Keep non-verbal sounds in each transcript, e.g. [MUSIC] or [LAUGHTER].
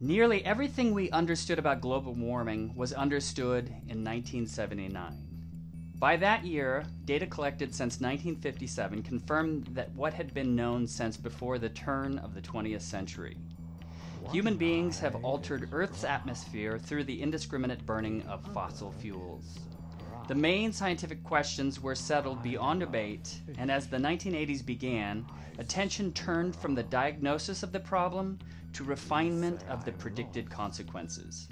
Nearly everything we understood about global warming was understood in 1979. By that year, data collected since 1957 confirmed that what had been known since before the turn of the 20th century. Human beings have altered Earth's atmosphere through the indiscriminate burning of fossil fuels. The main scientific questions were settled beyond debate, and as the 1980s began, attention turned from the diagnosis of the problem to refinement of the predicted consequences.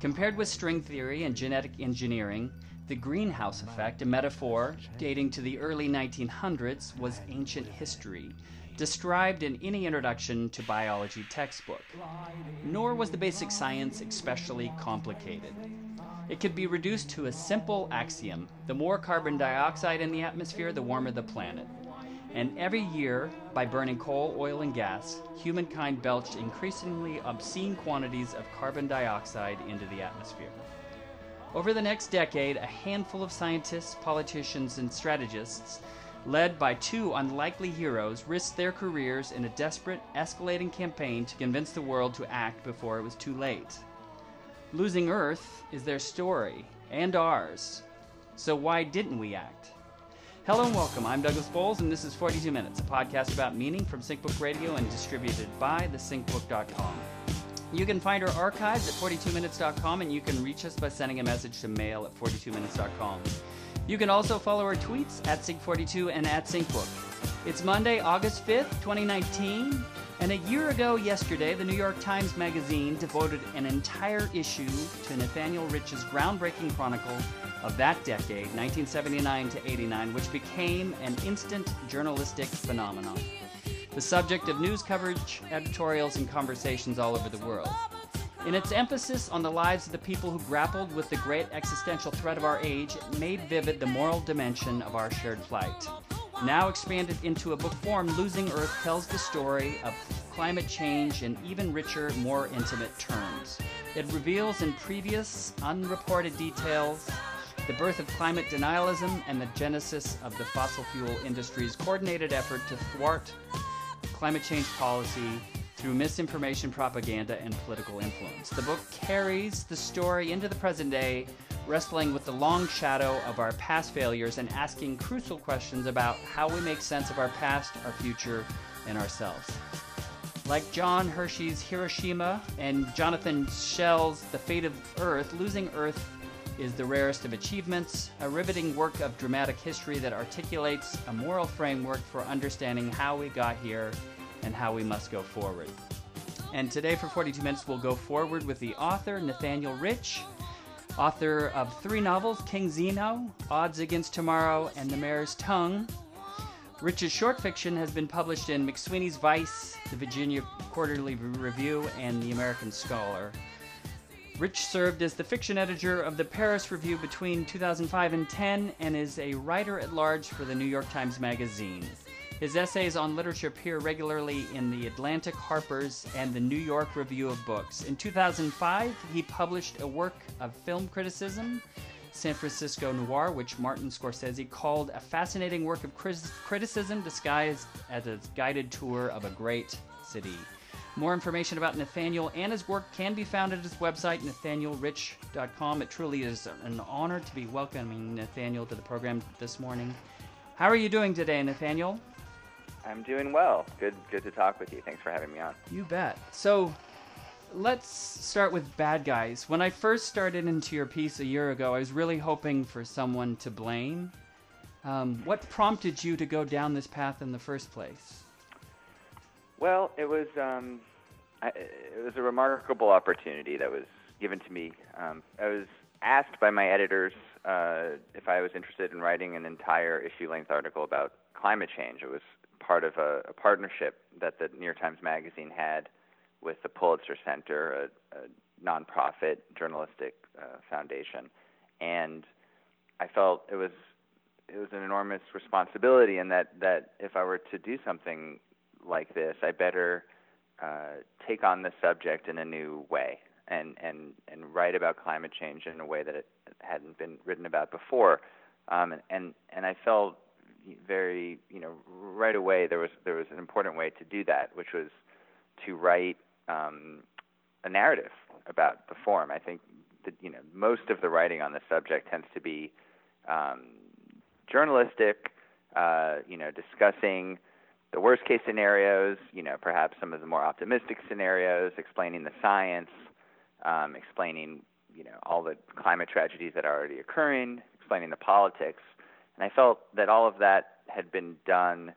Compared with string theory and genetic engineering, the greenhouse effect, a metaphor dating to the early 1900s, was ancient history, described in any introduction to biology textbook. Nor was the basic science especially complicated. It could be reduced to a simple axiom the more carbon dioxide in the atmosphere, the warmer the planet. And every year, by burning coal, oil, and gas, humankind belched increasingly obscene quantities of carbon dioxide into the atmosphere. Over the next decade, a handful of scientists, politicians, and strategists, led by two unlikely heroes, risked their careers in a desperate, escalating campaign to convince the world to act before it was too late. Losing Earth is their story, and ours. So why didn't we act? Hello and welcome. I'm Douglas Bowles, and this is 42 Minutes, a podcast about meaning from SyncBook Radio and distributed by thesyncbook.com. You can find our archives at 42minutes.com and you can reach us by sending a message to mail at 42minutes.com. You can also follow our tweets at Sync42 and at SyncBook. It's Monday, August 5th, 2019, and a year ago yesterday, the New York Times Magazine devoted an entire issue to Nathaniel Rich's groundbreaking chronicle of that decade, 1979 to 89, which became an instant journalistic phenomenon the subject of news coverage, editorials, and conversations all over the world. In its emphasis on the lives of the people who grappled with the great existential threat of our age, it made vivid the moral dimension of our shared plight. Now expanded into a book form, Losing Earth tells the story of climate change in even richer, more intimate terms. It reveals in previous, unreported details the birth of climate denialism and the genesis of the fossil fuel industry's coordinated effort to thwart climate change policy through misinformation, propaganda, and political influence. The book carries the story into the present day, wrestling with the long shadow of our past failures and asking crucial questions about how we make sense of our past, our future, and ourselves. Like John Hersey's Hiroshima and Jonathan Schell's The Fate of Earth, Losing Earth is the rarest of achievements, a riveting work of dramatic history that articulates a moral framework for understanding how we got here and how we must go forward. And today, for 42 minutes, we'll go forward with the author, Nathaniel Rich, author of three novels King Zeno, Odds Against Tomorrow, and The Mayor's Tongue. Rich's short fiction has been published in McSweeney's Vice, the Virginia Quarterly Review, and the American Scholar. Rich served as the fiction editor of the Paris Review between 2005 and 10 and is a writer at large for the New York Times Magazine. His essays on literature appear regularly in the Atlantic Harper's and the New York Review of Books. In 2005, he published a work of film criticism, San Francisco Noir, which Martin Scorsese called a fascinating work of criticism disguised as a guided tour of a great city. More information about Nathaniel and his work can be found at his website, nathanielrich.com. It truly is an honor to be welcoming Nathaniel to the program this morning. How are you doing today, Nathaniel? I'm doing well. Good, good to talk with you. Thanks for having me on. You bet. So, let's start with bad guys. When I first started into your piece a year ago, I was really hoping for someone to blame. Um, what prompted you to go down this path in the first place? Well, it was um, I, it was a remarkable opportunity that was given to me. Um, I was asked by my editors uh, if I was interested in writing an entire issue-length article about climate change. It was part of a, a partnership that the New York Times Magazine had with the Pulitzer Center, a, a nonprofit journalistic uh, foundation, and I felt it was it was an enormous responsibility, and that that if I were to do something like this, I better uh, take on the subject in a new way and and and write about climate change in a way that it hadn't been written about before. Um, and, and and I felt very you know right away there was there was an important way to do that, which was to write um, a narrative about the form. I think that you know most of the writing on the subject tends to be um, journalistic, uh, you know, discussing the worst case scenarios, you know, perhaps some of the more optimistic scenarios, explaining the science, um, explaining, you know, all the climate tragedies that are already occurring, explaining the politics. And I felt that all of that had been done,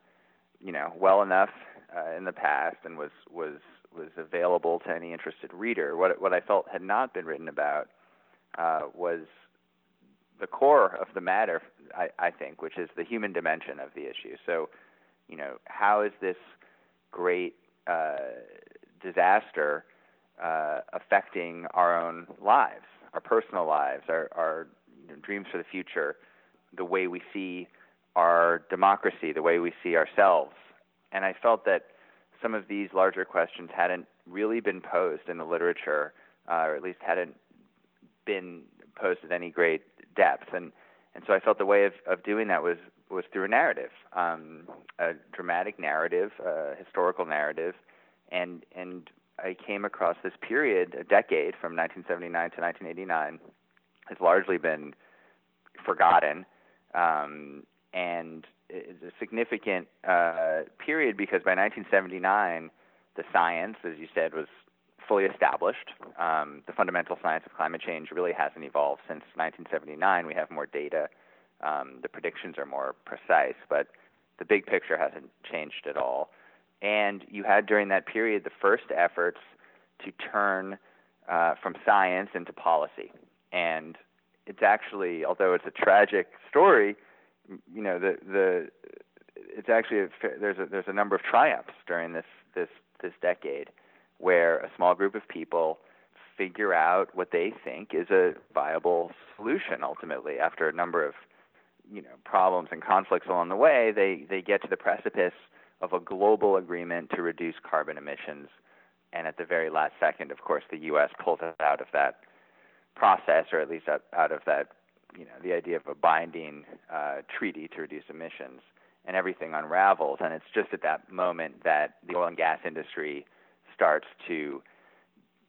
you know, well enough uh, in the past and was was was available to any interested reader. What what I felt had not been written about uh, was the core of the matter, I, I think, which is the human dimension of the issue. So, you know, how is this great uh, disaster uh, affecting our own lives, our personal lives, our, our you know, dreams for the future, the way we see our democracy, the way we see ourselves? And I felt that some of these larger questions hadn't really been posed in the literature, uh, or at least hadn't been posed at any great depth. And and so I felt the way of, of doing that was was through a narrative, um, a dramatic narrative, a historical narrative, and and I came across this period, a decade from 1979 to 1989, has largely been forgotten, um, and it's a significant uh, period because by 1979, the science, as you said, was fully established. Um, the fundamental science of climate change really hasn't evolved since 1979. We have more data. Um, the predictions are more precise, but the big picture hasn't changed at all. And you had during that period the first efforts to turn uh, from science into policy. And it's actually, although it's a tragic story, you know, the the it's actually a, there's a there's a number of triumphs during this this this decade where a small group of people figure out what they think is a viable solution ultimately. After a number of you know problems and conflicts along the way they they get to the precipice of a global agreement to reduce carbon emissions. And at the very last second of course the US pulls out of that process or at least out, out of that you know the idea of a binding uh, treaty to reduce emissions and everything unravels and it's just at that moment that the oil and gas industry starts to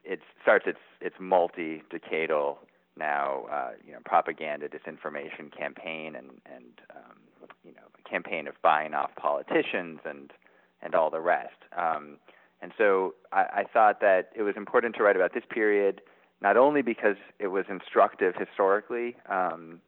it starts its its multi-decadal now uh, you know propaganda disinformation campaign and and um, you know campaign of buying off politicians and and all the rest. Um, and so I, I thought that it was important to write about this period, not only because it was instructive historically um,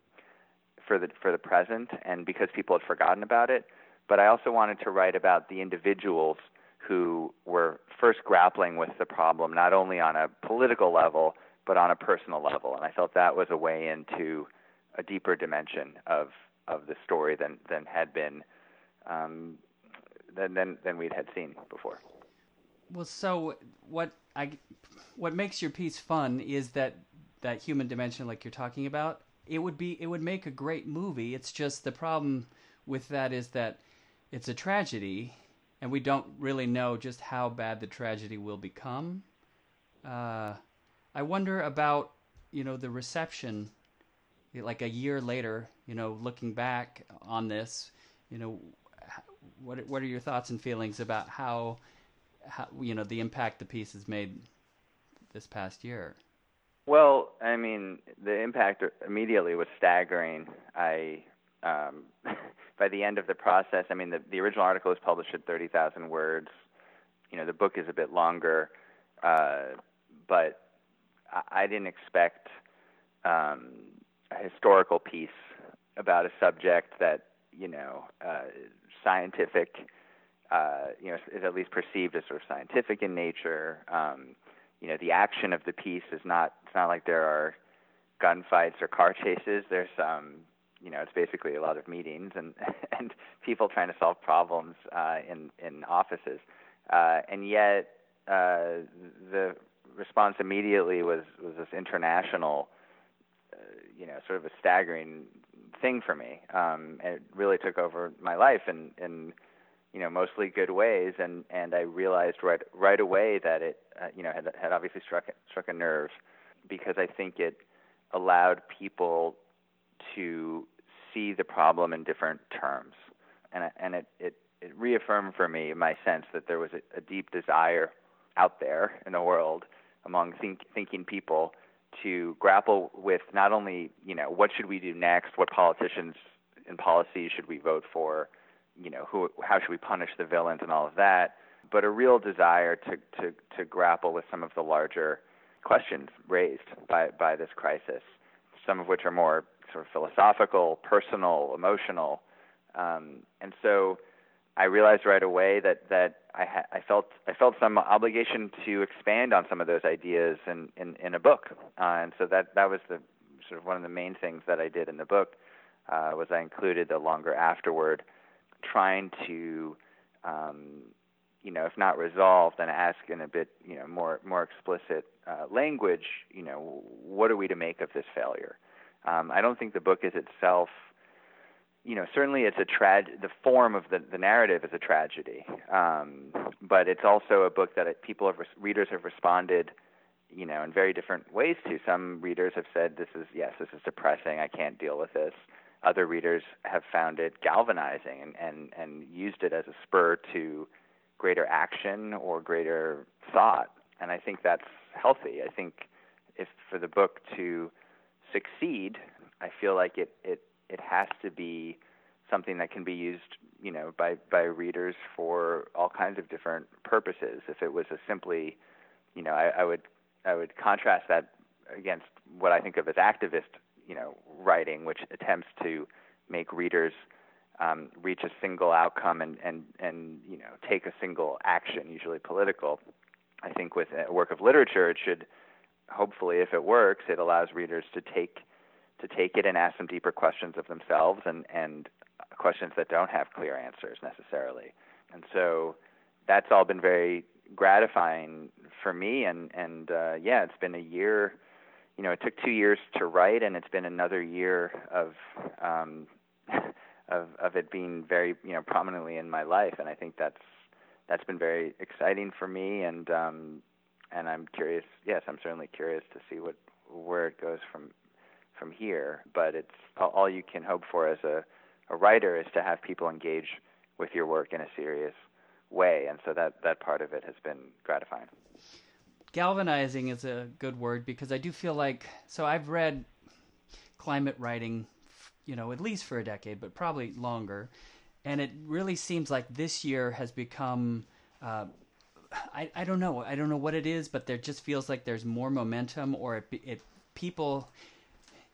for the for the present and because people had forgotten about it, but I also wanted to write about the individuals who were first grappling with the problem, not only on a political level, but on a personal level. And I felt that was a way into a deeper dimension of, of the story than, than had been, um, than, than, than we'd had seen before. Well, so what I, what makes your piece fun is that, that human dimension, like you're talking about, it would be, it would make a great movie. It's just the problem with that is that it's a tragedy and we don't really know just how bad the tragedy will become. Uh, I wonder about you know the reception, like a year later. You know, looking back on this, you know, what what are your thoughts and feelings about how, how you know the impact the piece has made this past year? Well, I mean, the impact immediately was staggering. I um, [LAUGHS] by the end of the process, I mean, the, the original article was published at 30,000 words. You know, the book is a bit longer, uh, but I, I didn't expect um, a historical piece about a subject that, you know, uh, scientific, uh, you know, is at least perceived as sort of scientific in nature. Um, you know, the action of the piece is not, it's not like there are gunfights or car chases. There's um, you know, it's basically a lot of meetings and [LAUGHS] and people trying to solve problems uh, in in offices, uh, and yet uh, the response immediately was was this international, uh, you know, sort of a staggering thing for me. Um, and it really took over my life and in you know mostly good ways, and and I realized right right away that it uh, you know had had obviously struck struck a nerve because I think it allowed people to see the problem in different terms, and and it it, it reaffirmed for me my sense that there was a, a deep desire out there in the world among think, thinking people to grapple with not only you know what should we do next, what politicians and policies should we vote for, you know who how should we punish the villains and all of that, but a real desire to to to grapple with some of the larger questions raised by by this crisis, some of which are more sort of philosophical, personal, emotional, um, and so I realized right away that that I, ha- I felt I felt some obligation to expand on some of those ideas in in, in a book, uh, and so that that was the sort of one of the main things that I did in the book uh, was I included the longer afterword, trying to um, you know if not resolve then ask in a bit you know more more explicit uh, language you know what are we to make of this failure. Um, I don't think the book is itself you know, certainly it's a trag. The form of the the narrative is a tragedy, um, but it's also a book that people have readers have responded, you know, in very different ways to. Some readers have said, "This is yes, this is depressing. I can't deal with this." Other readers have found it galvanizing and and and used it as a spur to greater action or greater thought, and I think that's healthy. I think if for the book to succeed, I feel like it it it has to be something that can be used, you know, by by readers for all kinds of different purposes. If it was a simply, you know, I, I would I would contrast that against what I think of as activist, you know, writing, which attempts to make readers um, reach a single outcome and and and you know take a single action, usually political. I think with a work of literature, it should hopefully, if it works, it allows readers to take to take it and ask some deeper questions of themselves and and questions that don't have clear answers necessarily. And so that's all been very gratifying for me and and uh yeah, it's been a year you know, it took 2 years to write and it's been another year of um [LAUGHS] of of it being very, you know, prominently in my life and I think that's that's been very exciting for me and um and I'm curious, yes, I'm certainly curious to see what where it goes from from here. But it's all you can hope for as a, a writer is to have people engage with your work in a serious way, and so that that part of it has been gratifying. Galvanizing is a good word because I do feel like so I've read climate writing, you know, at least for a decade, but probably longer, and it really seems like this year has become. Uh, I, I don't know I don't know what it is, but there just feels like there's more momentum, or it, it people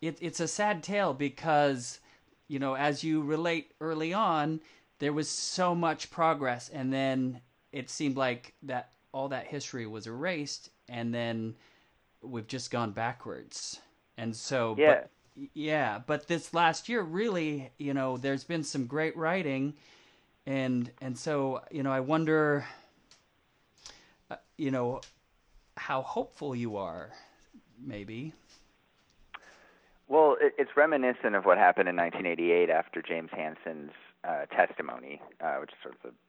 it, it's a sad tale because you know as you relate early on there was so much progress and then it seemed like that all that history was erased and then we've just gone backwards. And so yeah but, yeah. But this last year really you know there's been some great writing and and so you know i wonder uh, you know how hopeful you are maybe. Well, it, it's reminiscent of what happened in 1988 after James Hansen's uh, testimony, uh, which is sort of the,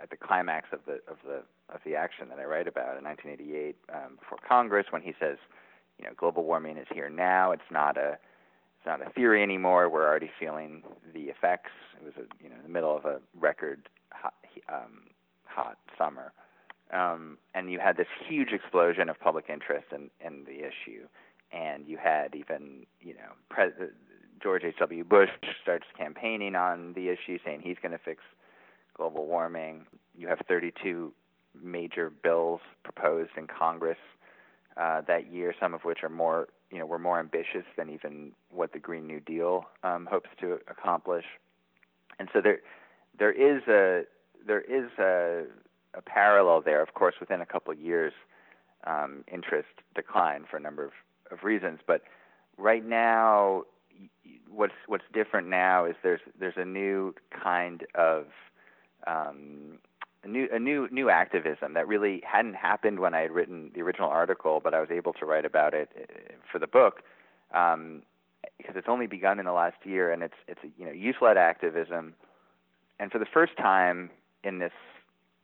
at the climax of the of the of the action that I write about in 1988 um, before Congress, when he says, you know, global warming is here now. It's not a it's not a theory anymore. We're already feeling the effects. It was a you know in the middle of a record hot, um, hot summer, um, and you had this huge explosion of public interest in in the issue and you had even you know Pre- George H.W. Bush starts campaigning on the issue, saying he's going to fix global warming. You have 32 major bills proposed in Congress uh, that year, some of which are more you know were more ambitious than even what the Green New Deal um, hopes to accomplish. And so there there is a there is a, a parallel there. Of course, within a couple of years, um, interest declined for a number of of reasons. But right now, what's what's different now is there's there's a new kind of um, a new a new new activism that really hadn't happened when I had written the original article, but I was able to write about it uh, for the book um, because it's only begun in the last year, and it's it's you know youth-led activism, and for the first time in this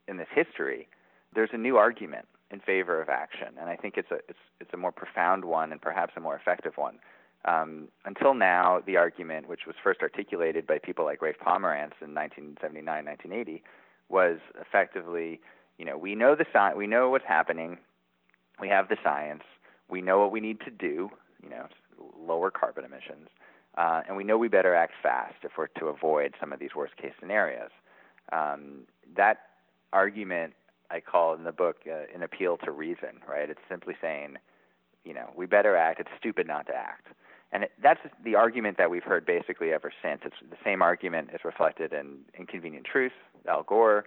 in this history, there's a new argument in favor of action, and I think it's a it's it's a more profound one and perhaps a more effective one. Um, until now, the argument, which was first articulated by people like Rafe Pomerance in 1979, 1980, was effectively, you know, we know the sign, we know what's happening, we have the science, we know what we need to do, you know, lower carbon emissions, uh, and we know we better act fast if we're to avoid some of these worst case scenarios. Um, that argument I call in the book uh, an appeal to reason, right? It's simply saying, you know, we better act. It's stupid not to act. And it, that's the argument that we've heard basically ever since. It's the same argument is reflected in Inconvenient Truth, Al Gore.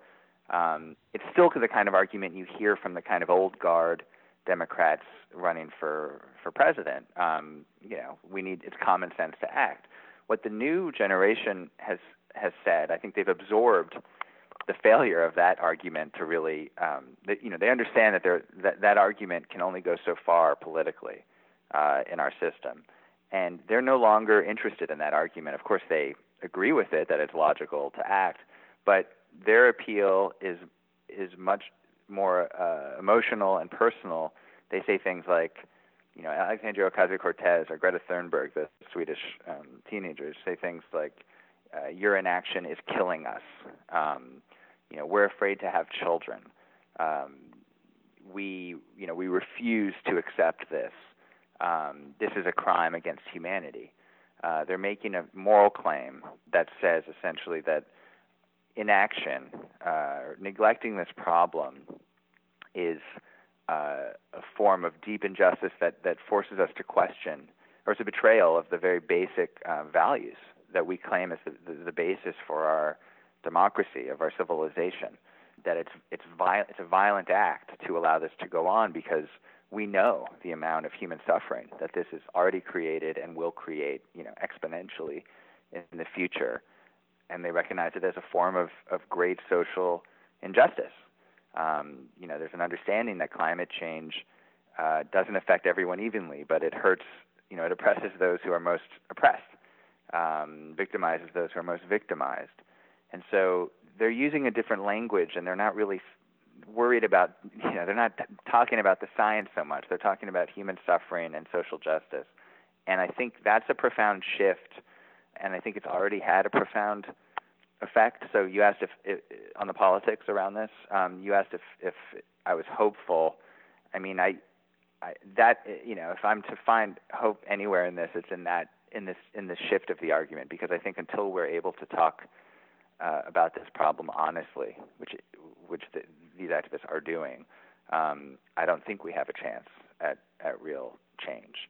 Um, it's still the kind of argument you hear from the kind of old guard Democrats running for for president. Um, you know, we need it's common sense to act. What the new generation has has said, I think they've absorbed the failure of that argument to really, um, that, you know, they understand that that that argument can only go so far politically uh, in our system, and they're no longer interested in that argument. Of course, they agree with it that it's logical to act, but their appeal is is much more uh, emotional and personal. They say things like, you know, Alexandria Ocasio Cortez or Greta Thunberg, the Swedish um, teenagers, say things like, uh, "Your inaction is killing us." Um, you know, we're afraid to have children. Um, we, you know, we refuse to accept this. Um, this is a crime against humanity. Uh, they're making a moral claim that says essentially that inaction, uh, neglecting this problem, is uh, a form of deep injustice that, that forces us to question, or it's a betrayal of the very basic uh, values that we claim as the, the, the basis for our democracy, of our civilization. That it's it's it's a violent act to allow this to go on because we know the amount of human suffering that this has already created and will create, you know, exponentially in the future. And they recognize it as a form of, of great social injustice. Um, you know, there's an understanding that climate change uh, doesn't affect everyone evenly, but it hurts, you know, it oppresses those who are most oppressed, um, victimizes those who are most victimized. And so they're using a different language and they're not really worried about, you know, they're not t- talking about the science so much. They're talking about human suffering and social justice. And I think that's a profound shift. And I think it's already had a profound effect. So you asked if, if on the politics around this. Um, you asked if if I was hopeful. I mean, I, I that you know, if I'm to find hope anywhere in this, it's in that in this in the shift of the argument because I think until we're able to talk uh, about this problem honestly, which which the, these activists are doing, um, I don't think we have a chance at at real change.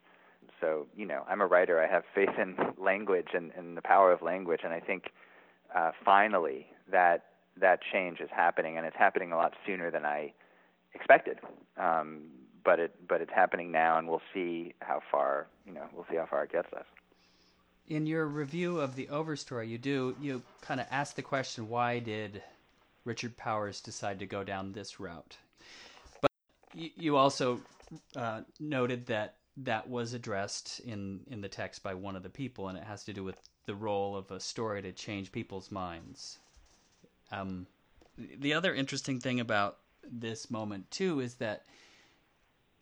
So you know, I'm a writer. I have faith in language and, and the power of language, and I think uh, finally that that change is happening, and it's happening a lot sooner than I expected. Um, but it but it's happening now, and we'll see how far you know we'll see how far it gets us in your review of the Overstory, you do you kind of ask the question, why did Richard Powers decide to go down this route? But you, also uh, noted that that was addressed in in the text by one of the people, and it has to do with the role of a story to change people's minds. Um, the other interesting thing about this moment too is that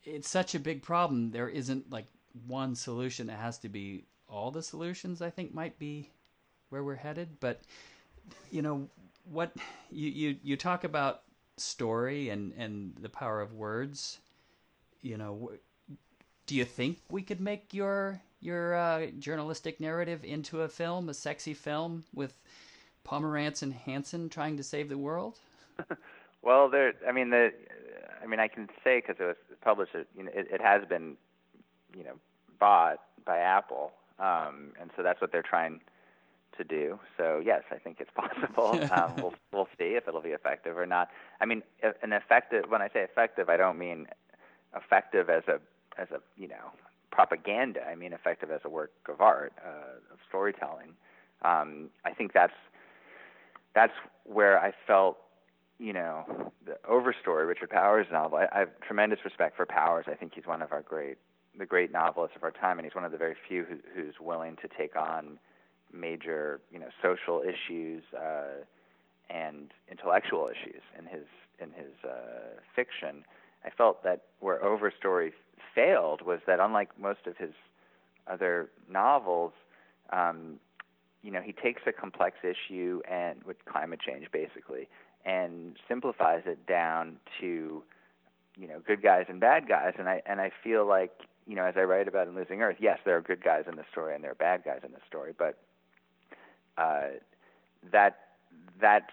it's such a big problem. There isn't like one solution. It has to be all the solutions I think might be where we're headed. But you know what you you, you talk about story and and the power of words. You know, do you think we could make your your uh, journalistic narrative into a film, a sexy film with Pomerance and Hansen trying to save the world? [LAUGHS] well, there. I mean, the. I mean, I can say because it was published. You know, it, it has been, you know, bought by Apple, um, and so that's what they're trying to do. So yes, I think it's [LAUGHS] possible. [LAUGHS] um, we'll we'll see if it'll be effective or not. I mean, an effective. When I say effective, I don't mean effective as a as a you know propaganda. I mean effective as a work of art uh, of storytelling. Um, I think that's that's where I felt you know the Overstory, Richard Powers novel. I, I have tremendous respect for Powers. I think he's one of our great the great novelist of our time, and he's one of the very few who, who's willing to take on major, you know, social issues uh, and intellectual issues in his in his uh, fiction. I felt that where Overstory failed was that unlike most of his other novels, um, you know, he takes a complex issue and with climate change basically and simplifies it down to you know good guys and bad guys, and I and I feel like you know as I write about in Losing Earth, yes, there are good guys in the story and there are bad guys in the story, but uh, that that's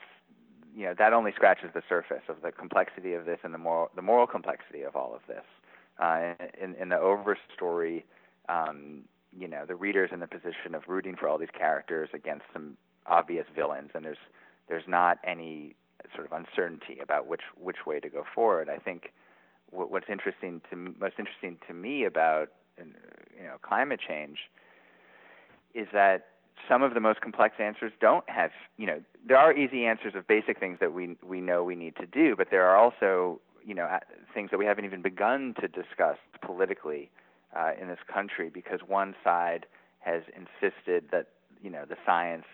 you know that only scratches the surface of the complexity of this and the moral the moral complexity of all of this. Uh, in in the over story, um, you know, the reader's in the position of rooting for all these characters against some obvious villains, and there's there's not any sort of uncertainty about which which way to go forward. I think what, what's interesting to most interesting to me about you know climate change is that some of the most complex answers don't have you know there are easy answers of basic things that we we know we need to do, but there are also you know things that we haven't even begun to discuss politically uh, in this country because one side has insisted that you know the science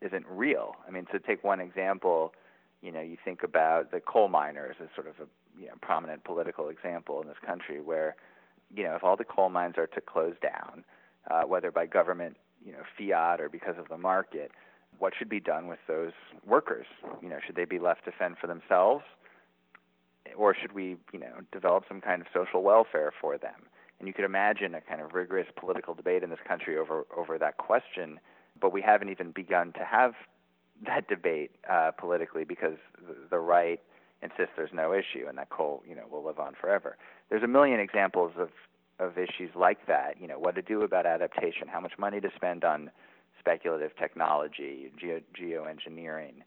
isn't real. I mean, to take one example, you know, you think about the coal miners as sort of a you know, prominent political example in this country, where you know if all the coal mines are to close down, uh, whether by government you know fiat or because of the market, what should be done with those workers? You know, should they be left to fend for themselves, or should we you know develop some kind of social welfare for them? And you could imagine a kind of rigorous political debate in this country over over that question, but we haven't even begun to have that debate uh, politically because the, the right insists there's no issue and that coal you know will live on forever. There's a million examples of of issues like that. You know, what to do about adaptation, how much money to spend on speculative technology, geo, geoengineering.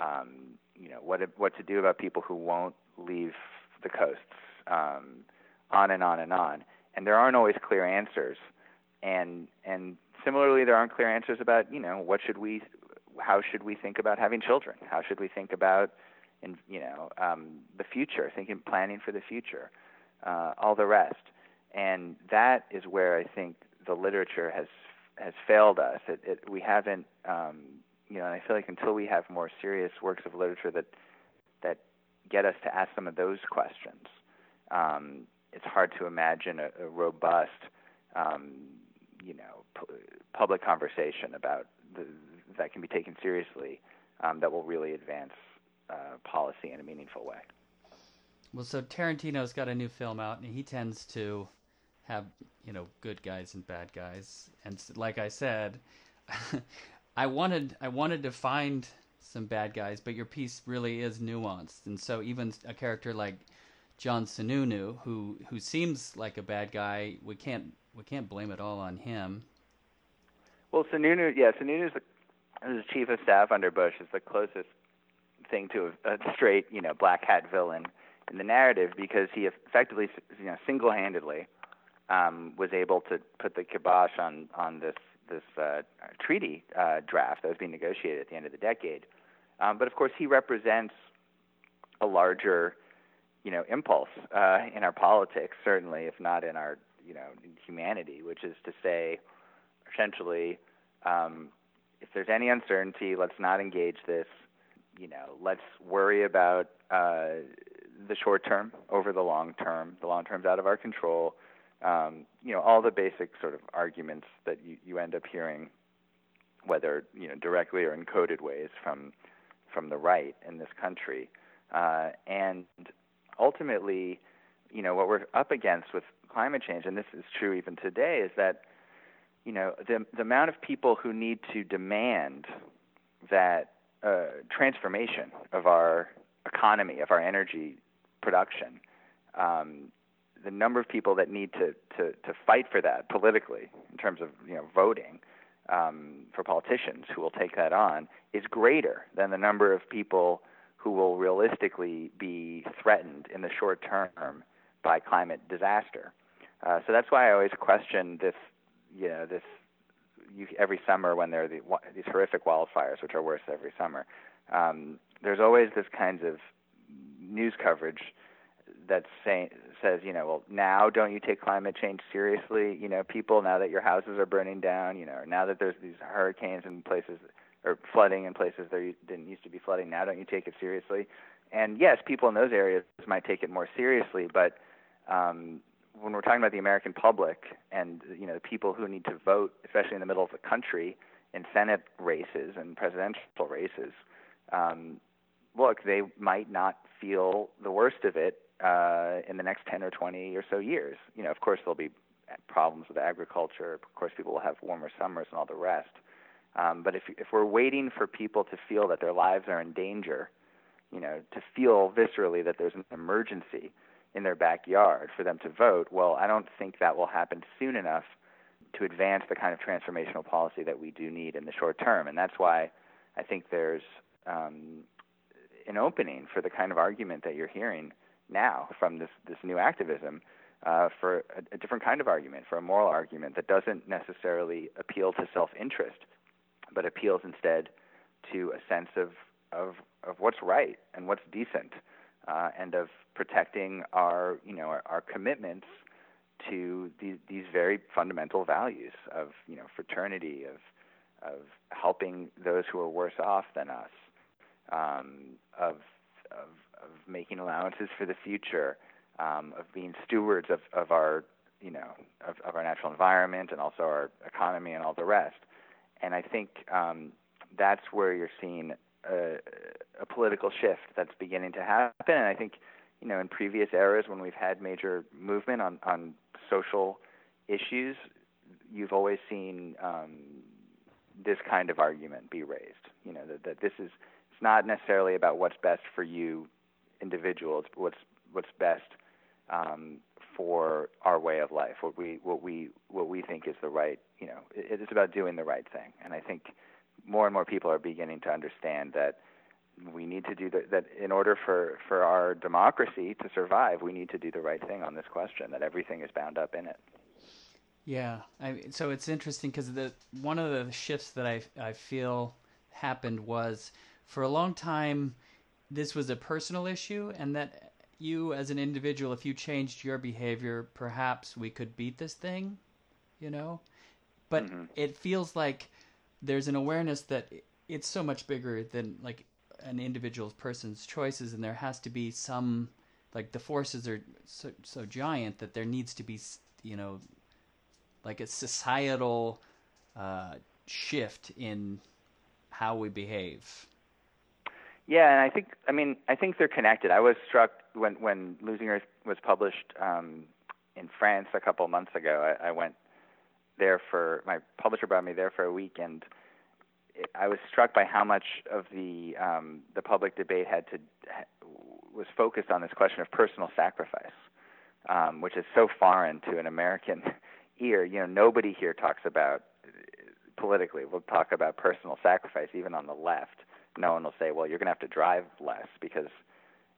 Um, you know, what what to do about people who won't leave the coasts. Um, on and on and on. And there aren't always clear answers. And and similarly, there aren't clear answers about you know what should we, how should we think about having children? How should we think about in you know um, the future, thinking planning for the future, uh, all the rest and that is where I think the literature has has failed us. It, it, we haven't, um, you know, and I feel like until we have more serious works of literature that that get us to ask some of those questions, um, it's hard to imagine a, a robust, um, you know, pu- public conversation about the, that can be taken seriously um, that will really advance uh, policy in a meaningful way. Well, so Tarantino's got a new film out, and he tends to have you know good guys and bad guys, and like I said, [LAUGHS] I wanted I wanted to find some bad guys, but your piece really is nuanced, and so even a character like John Sununu, who who seems like a bad guy, we can't we can't blame it all on him. Well, Sununu, yeah, Sununu is the chief of staff under Bush is the closest thing to a, a straight, you know, black hat villain in the narrative because he effectively, you know, single-handedly um, was able to put the kibosh on on this this uh, treaty uh, draft that was being negotiated at the end of the decade. Um, but of course, he represents a larger, you know, impulse uh, in our politics, certainly, if not in our, you know, humanity, which is to say, essentially, um, if there's any uncertainty, let's not engage this. You know, let's worry about uh, the short term over the long term. The long term's out of our control um, you know, all the basic sort of arguments that you, you end up hearing, whether you know directly or in coded ways from from the right in this country, uh, and ultimately, you know, what we're up against with climate change, and this is true even today, is that you know the the amount of people who need to demand that uh, transformation of our economy, of our energy production, um, the number of people that need to, to, to fight for that politically in terms of you know voting um, for politicians who will take that on is greater than the number of people who will realistically be threatened in the short term by climate disaster. Uh, so that's why I always question this, you know, this you, every summer when there are the, these horrific wildfires, which are worse every summer. Um, there's always this kinds of news coverage that say, says, you know, well, now don't you take climate change seriously? You know, people now that your houses are burning down, you know, now that there's these hurricanes in places or flooding in places there didn't used to be flooding, now don't you take it seriously? And yes, people in those areas might take it more seriously, but um, when we're talking about the American public and you know the people who need to vote, especially in the middle of the country in Senate races and presidential races, um, look, they might not feel the worst of it uh, in the next 10 or 20 or so years. You know, of course, there'll be problems with agriculture. Of course, people will have warmer summers and all the rest. Um, but if if we're waiting for people to feel that their lives are in danger, you know, to feel viscerally that there's an emergency in their backyard for them to vote, well, I don't think that will happen soon enough to advance the kind of transformational policy that we do need in the short term. And that's why I think there's um, an opening for the kind of argument that you're hearing now from this this new activism uh, for a, a different kind of argument, for a moral argument that doesn't necessarily appeal to self-interest, but appeals instead to a sense of of of what's right and what's decent, uh, and of protecting our you know our, our commitments to these these very fundamental values of you know fraternity of of helping those who are worse off than us, um, of, of of making allowances for the future, um, of being stewards of, of our you know of, of our natural environment and also our economy and all the rest. And I think um, that's where you're seeing a, a political shift that's beginning to happen. And I think you know in previous eras when we've had major movement on on social issues, you've always seen um, this kind of argument be raised. You know that, that this is it's not necessarily about what's best for you individuals, but what's what's best um, for our way of life. What we what we what we think is the right. You know, it, it's about doing the right thing. And I think more and more people are beginning to understand that we need to do the, that in order for for our democracy to survive. We need to do the right thing on this question. That everything is bound up in it. Yeah, I, so it's interesting because the one of the shifts that I I feel happened was for a long time this was a personal issue and that you as an individual if you changed your behavior perhaps we could beat this thing you know but mm-hmm. it feels like there's an awareness that it's so much bigger than like an individual person's choices and there has to be some like the forces are so, so giant that there needs to be you know like a societal uh, shift in how we behave yeah, and I think I mean I think they're connected. I was struck when when Losing Earth was published um, in France a couple months ago. I, I went there for my publisher brought me there for a week, and it, I was struck by how much of the um, the public debate had to ha, was focused on this question of personal sacrifice, um, which is so foreign to an American [LAUGHS] ear. You know, nobody here talks about politically. We'll talk about personal sacrifice, even on the left no one will say, well, you're going to have to drive less because,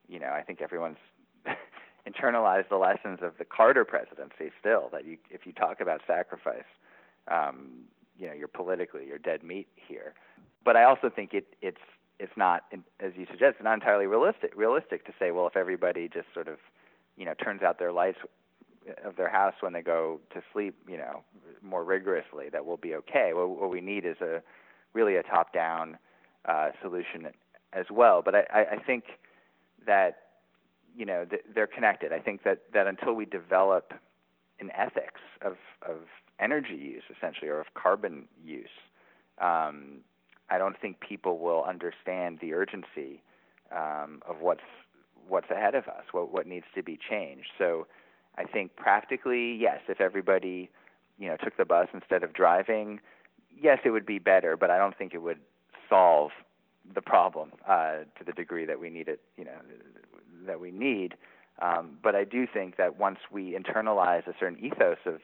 you know, I think everyone's [LAUGHS] internalized the lessons of the Carter presidency still that you, if you talk about sacrifice, um, you know, you're politically, you're dead meat here. But I also think it, it's, it's not, as you suggest, not entirely realistic, realistic to say, well, if everybody just sort of, you know, turns out their lights of their house when they go to sleep, you know, more rigorously, that we'll be okay. What, what we need is a really a top-down uh, solution as well. But I, I think that you know th- they're connected. I think that that until we develop an ethics of of energy use, essentially, or of carbon use, um, I don't think people will understand the urgency um, of what's what's ahead of us, what what needs to be changed. So, I think practically, yes, if everybody you know took the bus instead of driving, yes, it would be better. But I don't think it would solve the problem uh, to the degree that we need it, you know, that we need. Um, but I do think that once we internalize a certain ethos of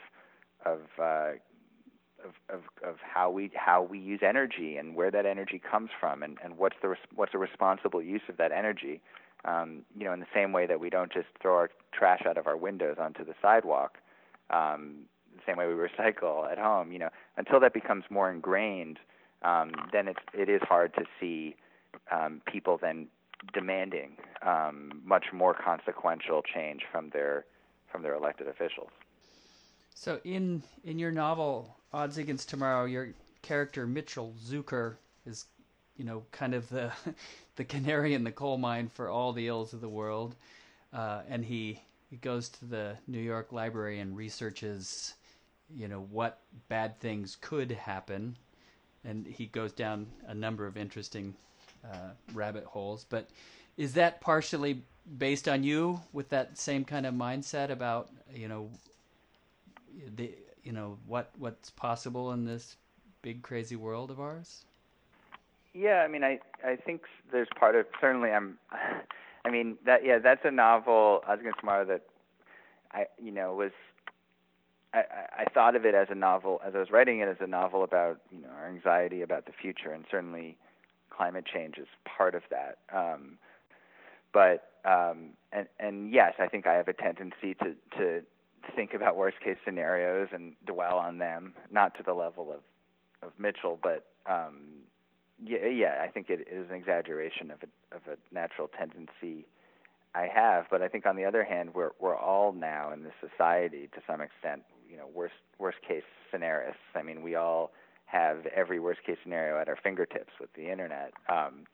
of, uh, of of of how we how we use energy and where that energy comes from and, and what's the what's a responsible use of that energy, um, you know, in the same way that we don't just throw our trash out of our windows onto the sidewalk, um, the same way we recycle at home, you know, until that becomes more ingrained um, then it's it is hard to see um, people then demanding um, much more consequential change from their from their elected officials. So in in your novel Odds Against Tomorrow, your character Mitchell Zukor is, you know, kind of the [LAUGHS] the canary in the coal mine for all the ills of the world, uh, and he he goes to the New York Library and researches, you know, what bad things could happen and he goes down a number of interesting uh, rabbit holes. But is that partially based on you with that same kind of mindset about you know the you know what what's possible in this big crazy world of ours? Yeah, I mean, I I think there's part of certainly I'm. [LAUGHS] I mean that yeah, that's a novel. Against Tomorrow that I you know was I, I thought of it as a novel as I was writing it as a novel about you know our anxiety about the future, and certainly climate change is part of that. Um, but um, and and yes, I think I have a tendency to to think about worst case scenarios and dwell on them, not to the level of of Mitchell, but um, yeah, yeah, I think it is an exaggeration of a of a natural tendency I have. But I think on the other hand, we're we're all now in this society to some extent, you know, worst worst case scenarios. I mean, we all have every worst case scenario at our fingertips with the internet. Um,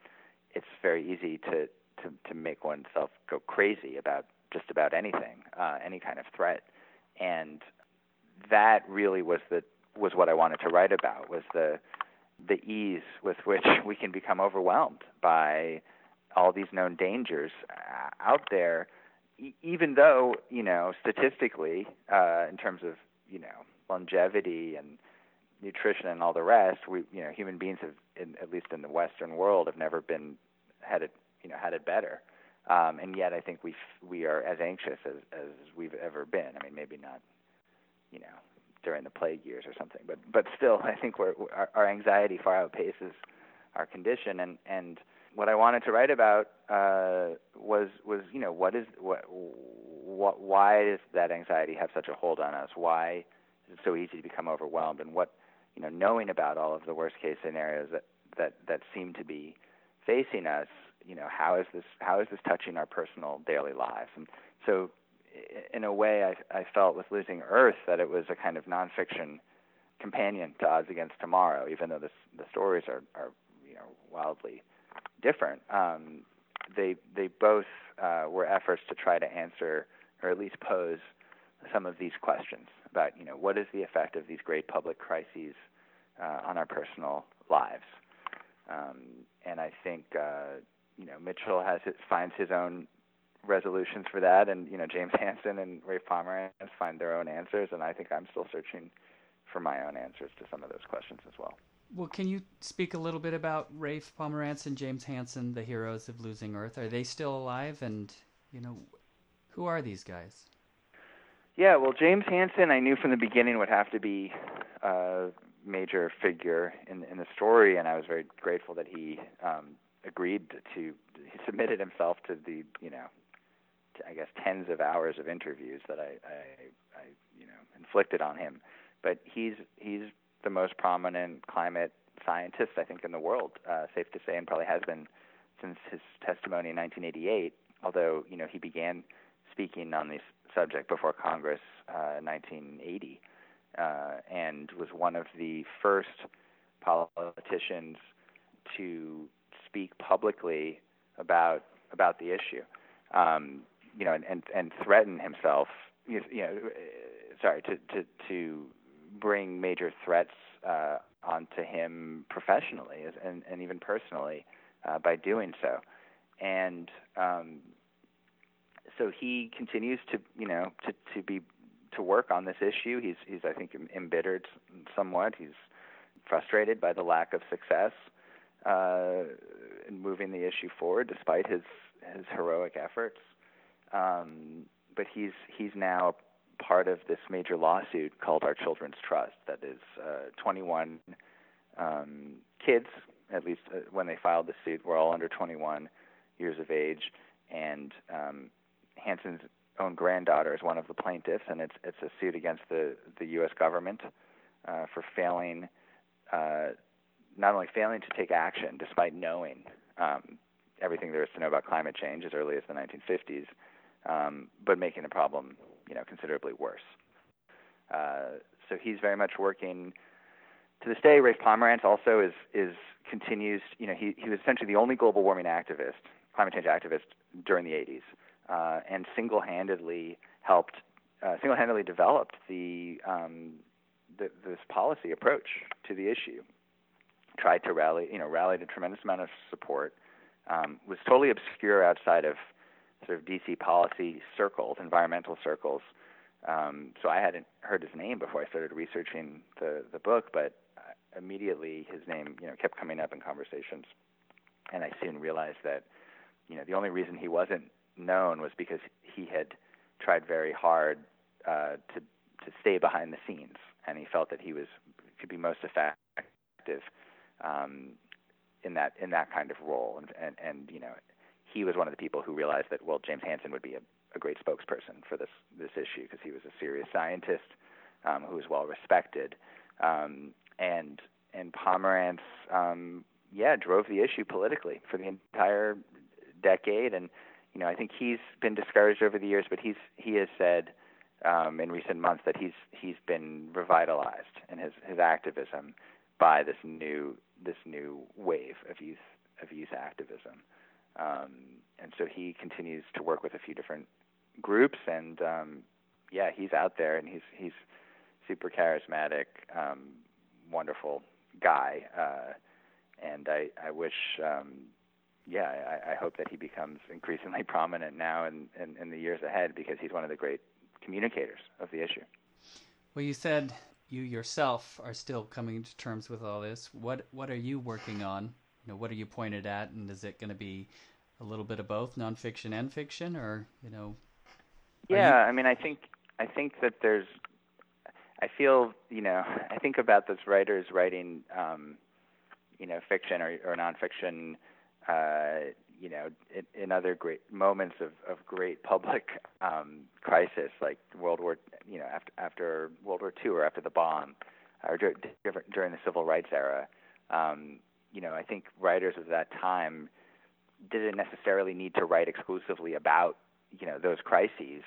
it's very easy to to to make oneself go crazy about just about anything, uh, any kind of threat, and that really was the was what I wanted to write about was the the ease with which [LAUGHS] we can become overwhelmed by all these known dangers uh, out there, even though you know statistically, uh, in terms of you know longevity and nutrition and all the rest, we you know human beings have, in, at least in the Western world, have never been had it you know had it better. Um, and yet, I think we we are as anxious as as we've ever been. I mean, maybe not, you know, during the plague years or something, but but still, [LAUGHS] I think we're, our, our anxiety far outpaces our condition. And and what I wanted to write about uh, was was you know what is what what why does that anxiety have such a hold on us? Why is it so easy to become overwhelmed? And what you know, knowing about all of the worst case scenarios that that that seem to be facing us you know how is this how is this touching our personal daily lives and so in a way I, I felt with losing earth that it was a kind of nonfiction companion to odds against tomorrow even though the the stories are are you know wildly different. Um they they both uh, were efforts to try to answer or at least pose some of these questions about you know what is the effect of these great public crises uh, on our personal lives? Um, and I think uh, you know Mitchell has it, finds his own resolutions for that, and you know James [LAUGHS] Hansen and Rafe Pomerance find their own answers, and I think I'm still searching for my own answers to some of those questions as well. Well, can you speak a little bit about Rafe Pomerance and James Hansen, the heroes of Losing Earth? Are they still alive? And you know, who are these guys? Yeah, well, James Hansen, I knew from the beginning would have to be a major figure in in the story, and I was very grateful that he um, agreed to he submitted himself to the you know to, I guess tens of hours of interviews that I, I I you know inflicted on him but he's he's the most prominent climate scientist I think in the world uh, safe to say and probably has been since his testimony in 1988 although you know he began speaking on this subject before Congress uh, in 1980 uh, and was one of the first politicians to speak publicly about about the issue, um, you know, and, and and threaten himself, you know, sorry, to to to bring major threats uh, onto him professionally and and even personally uh, by doing so, and um, so he continues to you know to to be to work on this issue. He's he's I think embittered somewhat. He's frustrated by the lack of success uh, in moving the issue forward, despite his his heroic efforts. Um, but he's he's now part of this major lawsuit called Our Children's Trust. That is uh, 21 um, kids, at least uh, when they filed the suit, were all under 21 years of age, and um, Hansen's own granddaughter is one of the plaintiffs, and it's it's a suit against the the U.S. government uh, for failing uh, not only failing to take action despite knowing um, everything there is to know about climate change as early as the 1950s, um, but making the problem, you know, considerably worse. Uh, so he's very much working to this day. Rafe Pomerance also is is continues. You know, he he was essentially the only global warming activist, climate change activist during the 80s, uh, and single-handedly helped, uh, single-handedly developed the, um, the this policy approach to the issue tried to rally, you know, rallied a tremendous amount of support um, was totally obscure outside of sort of DC policy circles, environmental circles. Um, so I hadn't heard his name before I started researching the the book, but immediately his name you know kept coming up in conversations, and I soon realized that you know the only reason he wasn't known was because he had tried very hard uh, to to stay behind the scenes, and he felt that he was could be most effective um, in that in that kind of role, and and, and you know he was one of the people who realized that well James Hansen would be a, a great spokesperson for this this issue because he was a serious scientist um, who was well respected, um, and and Pomerance um, yeah drove the issue politically for the entire decade, and you know I think he's been discouraged over the years, but he's he has said um, in recent months that he's he's been revitalized in his his activism by this new this new wave of youth of youth activism. Um, and so he continues to work with a few different groups, and um, yeah, he's out there, and he's he's super charismatic, um, wonderful guy, uh, and I I wish. Um, yeah, I, I hope that he becomes increasingly [LAUGHS] prominent now and in, in, in the years ahead because he's one of the great communicators of the issue. Well, you said you yourself are still coming to terms with all this. What what are you working on? You know, what are you pointed at, and is it going to be a little bit of both, nonfiction and fiction, or you know? Yeah, you... I mean, I think I think that there's. I feel, you know, [LAUGHS] I think about those writers writing, um, you know, fiction or, or nonfiction, uh, you know, in, in other great moments of, of great public um, crisis, like World War, you know, after after World War II or after the bomb, or dur- during the Civil Rights era, um, you know, I think writers of that time didn't necessarily need to write exclusively about, you know, those crises,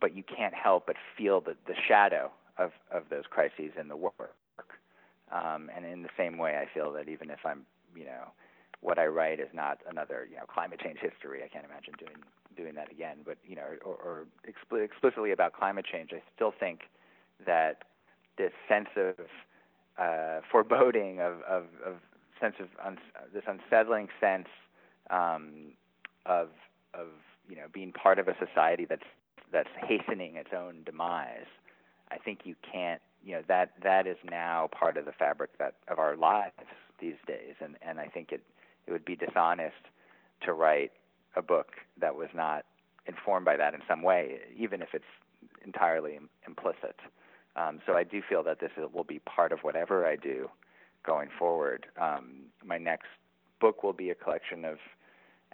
but you can't help but feel the the shadow of of those crises in the work. Um, and in the same way, I feel that even if I'm, you know, what I write is not another you know climate change history. I can't imagine doing doing that again. But you know, or, or expl- explicitly about climate change, I still think that this sense of uh, foreboding, of, of, of sense of un- this unsettling sense um, of of you know being part of a society that's that's hastening its own demise. I think you can't you know that that is now part of the fabric that of our lives these days, and and I think it it would be dishonest to write a book that was not informed by that in some way, even if it's entirely Im- implicit. Um, so I do feel that this will be part of whatever I do going forward. Um, my next book will be a collection of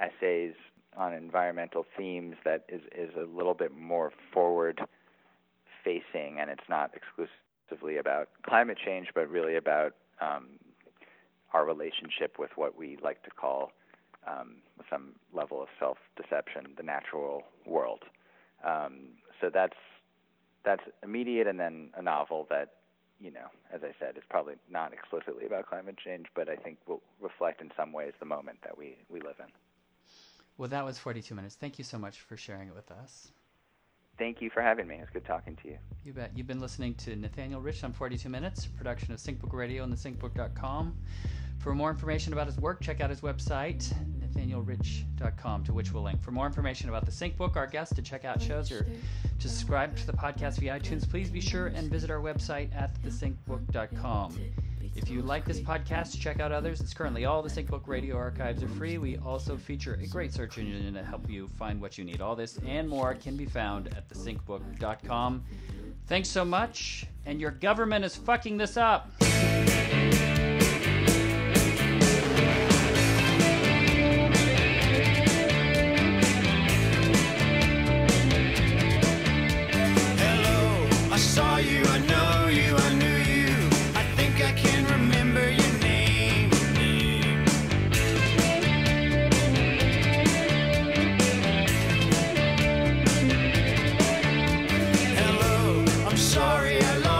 essays on environmental themes that is, is a little bit more forward facing, and it's not exclusively about climate change, but really about um, our relationship with what we like to call, um, with some level of self-deception, the natural world. Um, so that's that's immediate, and then a novel that, you know, as I said, it's probably not explicitly about climate change, but I think will reflect in some ways the moment that we we live in. Well, that was 42 minutes. Thank you so much for sharing it with us. Thank you for having me. It's good talking to you. You bet. You've been listening to Nathaniel Rich on 42 Minutes, production of SyncBook Radio and thesyncbook.com. For more information about his work, check out his website, nathanielrich.com, to which we'll link. For more information about the Sync Book, our guest, to check out shows, or to subscribe to the podcast via iTunes, please be sure and visit our website at thesyncbook.com. If you like this podcast, check out others. It's currently all the SyncBook radio archives are free. We also feature a great search engine to help you find what you need. All this and more can be found at thesyncbook.com. Thanks so much, and your government is fucking this up. hello.